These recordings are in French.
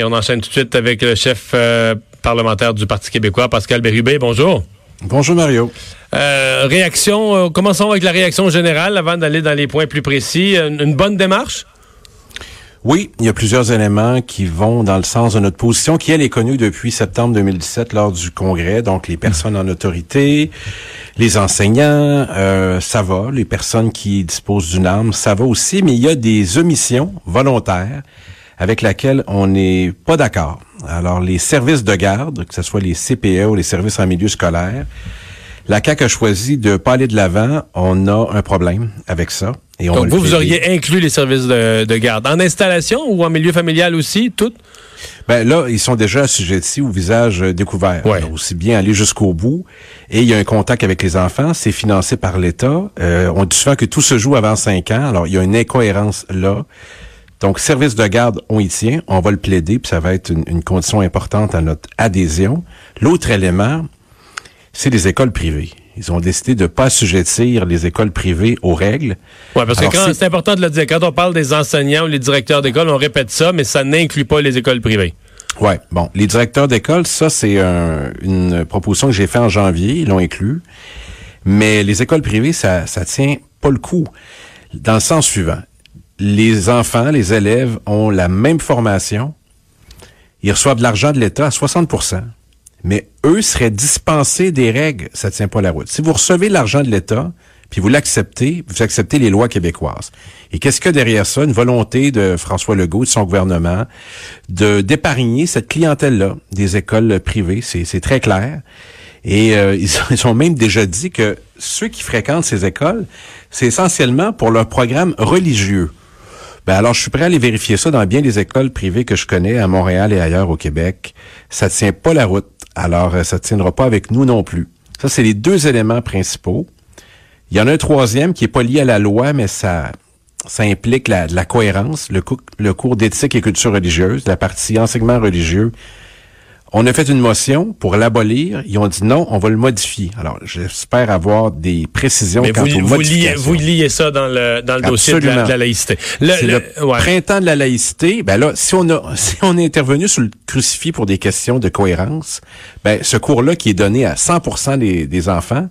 Et on enchaîne tout de suite avec le chef euh, parlementaire du Parti québécois, Pascal Bérubé. Bonjour. Bonjour Mario. Euh, réaction, euh, commençons avec la réaction générale avant d'aller dans les points plus précis. Une, une bonne démarche? Oui, il y a plusieurs éléments qui vont dans le sens de notre position, qui elle est connue depuis septembre 2017 lors du congrès. Donc les personnes en autorité, les enseignants, euh, ça va. Les personnes qui disposent d'une arme, ça va aussi. Mais il y a des omissions volontaires avec laquelle on n'est pas d'accord. Alors, les services de garde, que ce soit les CPE ou les services en milieu scolaire, la CAQ a choisi de pas aller de l'avant. On a un problème avec ça. Et on Donc, vous, vous auriez inclus les services de, de, garde en installation ou en milieu familial aussi, toutes? Ben là, ils sont déjà assujettis au visage découvert. Ouais. Alors, aussi bien aller jusqu'au bout. Et il y a un contact avec les enfants. C'est financé par l'État. Euh, on dit souvent que tout se joue avant cinq ans. Alors, il y a une incohérence là. Donc, service de garde, on y tient, on va le plaider, puis ça va être une, une condition importante à notre adhésion. L'autre élément, c'est les écoles privées. Ils ont décidé de pas assujettir les écoles privées aux règles. Oui, parce Alors, que c'est- important de le dire. Quand on parle des enseignants ou les directeurs d'école, on répète ça, mais ça n'inclut pas les écoles privées. Ouais, bon, les directeurs d'école, ça c'est un- une proposition que j'ai faite en janvier, ils l'ont inclus. Mais les écoles privées, ça ça tient pas le coup. Dans le sens suivant, les enfants, les élèves ont la même formation, ils reçoivent de l'argent de l'État à 60% mais eux seraient dispensés des règles, ça tient pas la route. Si vous recevez l'argent de l'État, puis vous l'acceptez, vous acceptez les lois québécoises. Et qu'est-ce a derrière ça? Une volonté de François Legault, de son gouvernement, de d'épargner cette clientèle-là des écoles privées. C'est très clair. Et euh, ils, ils ont même déjà dit que ceux qui fréquentent ces écoles, c'est essentiellement pour leur programme religieux. Ben alors, je suis prêt à aller vérifier ça dans bien des écoles privées que je connais à Montréal et ailleurs au Québec. Ça tient pas la route. Alors, euh, ça tiendra pas avec nous non plus. Ça, c'est les deux éléments principaux. Il y en a un troisième qui est pas lié à la loi, mais ça, ça implique la, cohérence, le, le cours d'éthique et culture religieuse, la partie enseignement religieux. On a fait une motion pour l'abolir. Ils ont dit non, on va le modifier. Alors, j'espère avoir des précisions Mais quant vous, aux vous, liez, vous liez ça dans le, dans le dossier de la, Absolument. de la laïcité. Le- le- le ouais. printemps de la laïcité. Ben là, si on a, si on est intervenu sur le crucifix pour des questions de cohérence, ben ce cours-là qui est donné à 100% des, des enfants,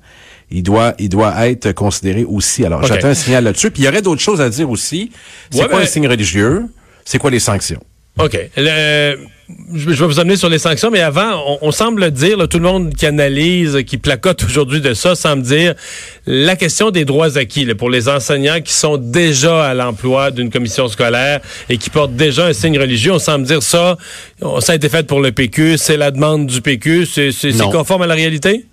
il doit, il doit être considéré aussi. Alors, j'attends un signal là-dessus. Puis il y aurait d'autres choses à dire aussi. C'est Ouais, quoi ben- un signe religieux? C'est quoi les sanctions? OK. Le- je vais vous amener sur les sanctions, mais avant, on, on semble dire, là, tout le monde qui analyse, qui placote aujourd'hui de ça, semble dire la question des droits acquis là, pour les enseignants qui sont déjà à l'emploi d'une commission scolaire et qui portent déjà un signe religieux. On semble dire ça, ça a été fait pour le PQ, c'est la demande du PQ, c'est conforme à la réalité?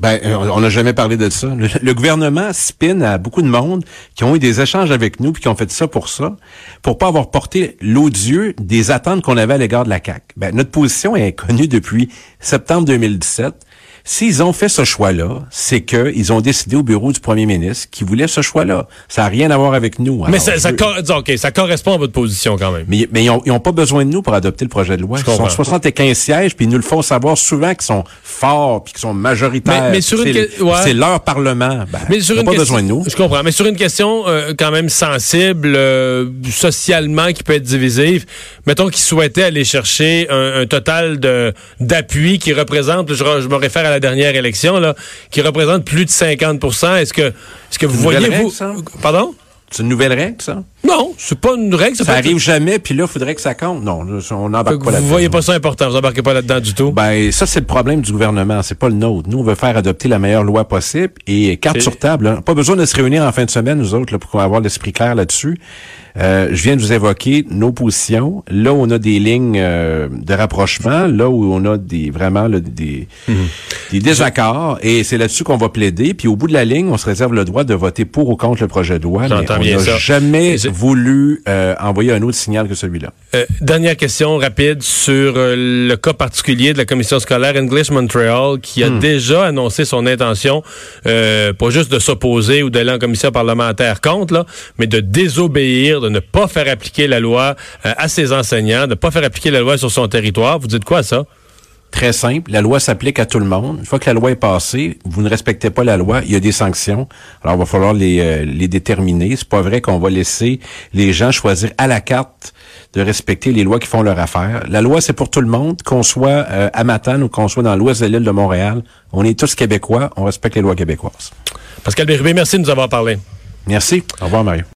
Ben, euh, on n'a jamais parlé de ça. Le, gouvernement spin à beaucoup de monde qui ont eu des échanges avec nous puis qui ont fait ça pour ça, pour pas avoir porté l'odieux des attentes qu'on avait à l'égard de la CAC. Ben, notre position est connue depuis septembre 2017. S'ils ont fait ce choix-là, c'est que ils ont décidé au bureau du premier ministre qu'ils voulaient ce choix-là. Ça n'a rien à voir avec nous. mais ça, ça je- ça correspond à votre position quand même. mais, mais ils ont, ils ont pas besoin de nous pour adopter le projet de loi. Je Ils sont comprends. 75 sièges, puis ils nous le font savoir souvent qu'ils sont forts, puis qu'ils sont majoritaires. Mais- mais sur une c'est- ouais. C'est leur parlement. Ben, Mais sur ils ont une pas question, besoin de nous. Je comprends. Mais sur une question euh, quand même sensible, euh, socialement, qui peut être divisive, mettons qu'ils souhaitaient aller chercher un, un total de d'appui qui représente, je, je me réfère à la dernière élection, là, qui représente plus de 50 Est-ce que, est-ce que vous voyez, vous... Pardon? C'est une nouvelle règle, ça? Non, c'est pas une règle. Ça, Ça peut être- arrive jamais, puis là, il faudrait que ça compte. Non, on n'embarque pas Vous là-dedans. voyez pas ça important, vous embarquez pas là-dedans du tout. Ben, ça, c'est le problème du gouvernement. C'est pas le nôtre. Nous, on veut faire adopter la meilleure loi possible et carte sur table. hein. Pas besoin de se réunir en fin de semaine, nous autres, là, pour avoir l'esprit clair là-dessus. Euh, je viens de vous évoquer nos positions. Là où on a des lignes euh, de rapprochement, là où on a des vraiment là, des, Mhm. des désaccords, et c'est là-dessus qu'on va plaider. Puis au bout de la ligne, on se réserve le droit de voter pour ou contre le projet de loi. mais on n'a jamais voulu euh, envoyer un autre signal que celui-là. Euh, dernière question rapide sur euh, le cas particulier de la commission scolaire English Montreal qui a déjà annoncé son intention, euh, pas juste de s'opposer ou d'aller en commission parlementaire contre, là, mais de désobéir, de ne pas faire appliquer la loi euh, à ses enseignants, de ne pas faire appliquer la loi sur son territoire. Vous dites quoi à ça? Très simple, la loi s'applique à tout le monde. Une fois que la loi est passée, vous ne respectez pas la loi, il y a des sanctions. Alors, il va falloir les, euh, les déterminer. C'est pas vrai qu'on va laisser les gens choisir à la carte de respecter les lois qui font leur affaire. La loi, c'est pour tout le monde, qu'on soit euh, à Matane ou qu'on soit dans l'ouest de l'île de Montréal. On est tous québécois, on respecte les lois québécoises. Pascal Bérubé, merci de nous avoir parlé. Merci. Au revoir, Mario.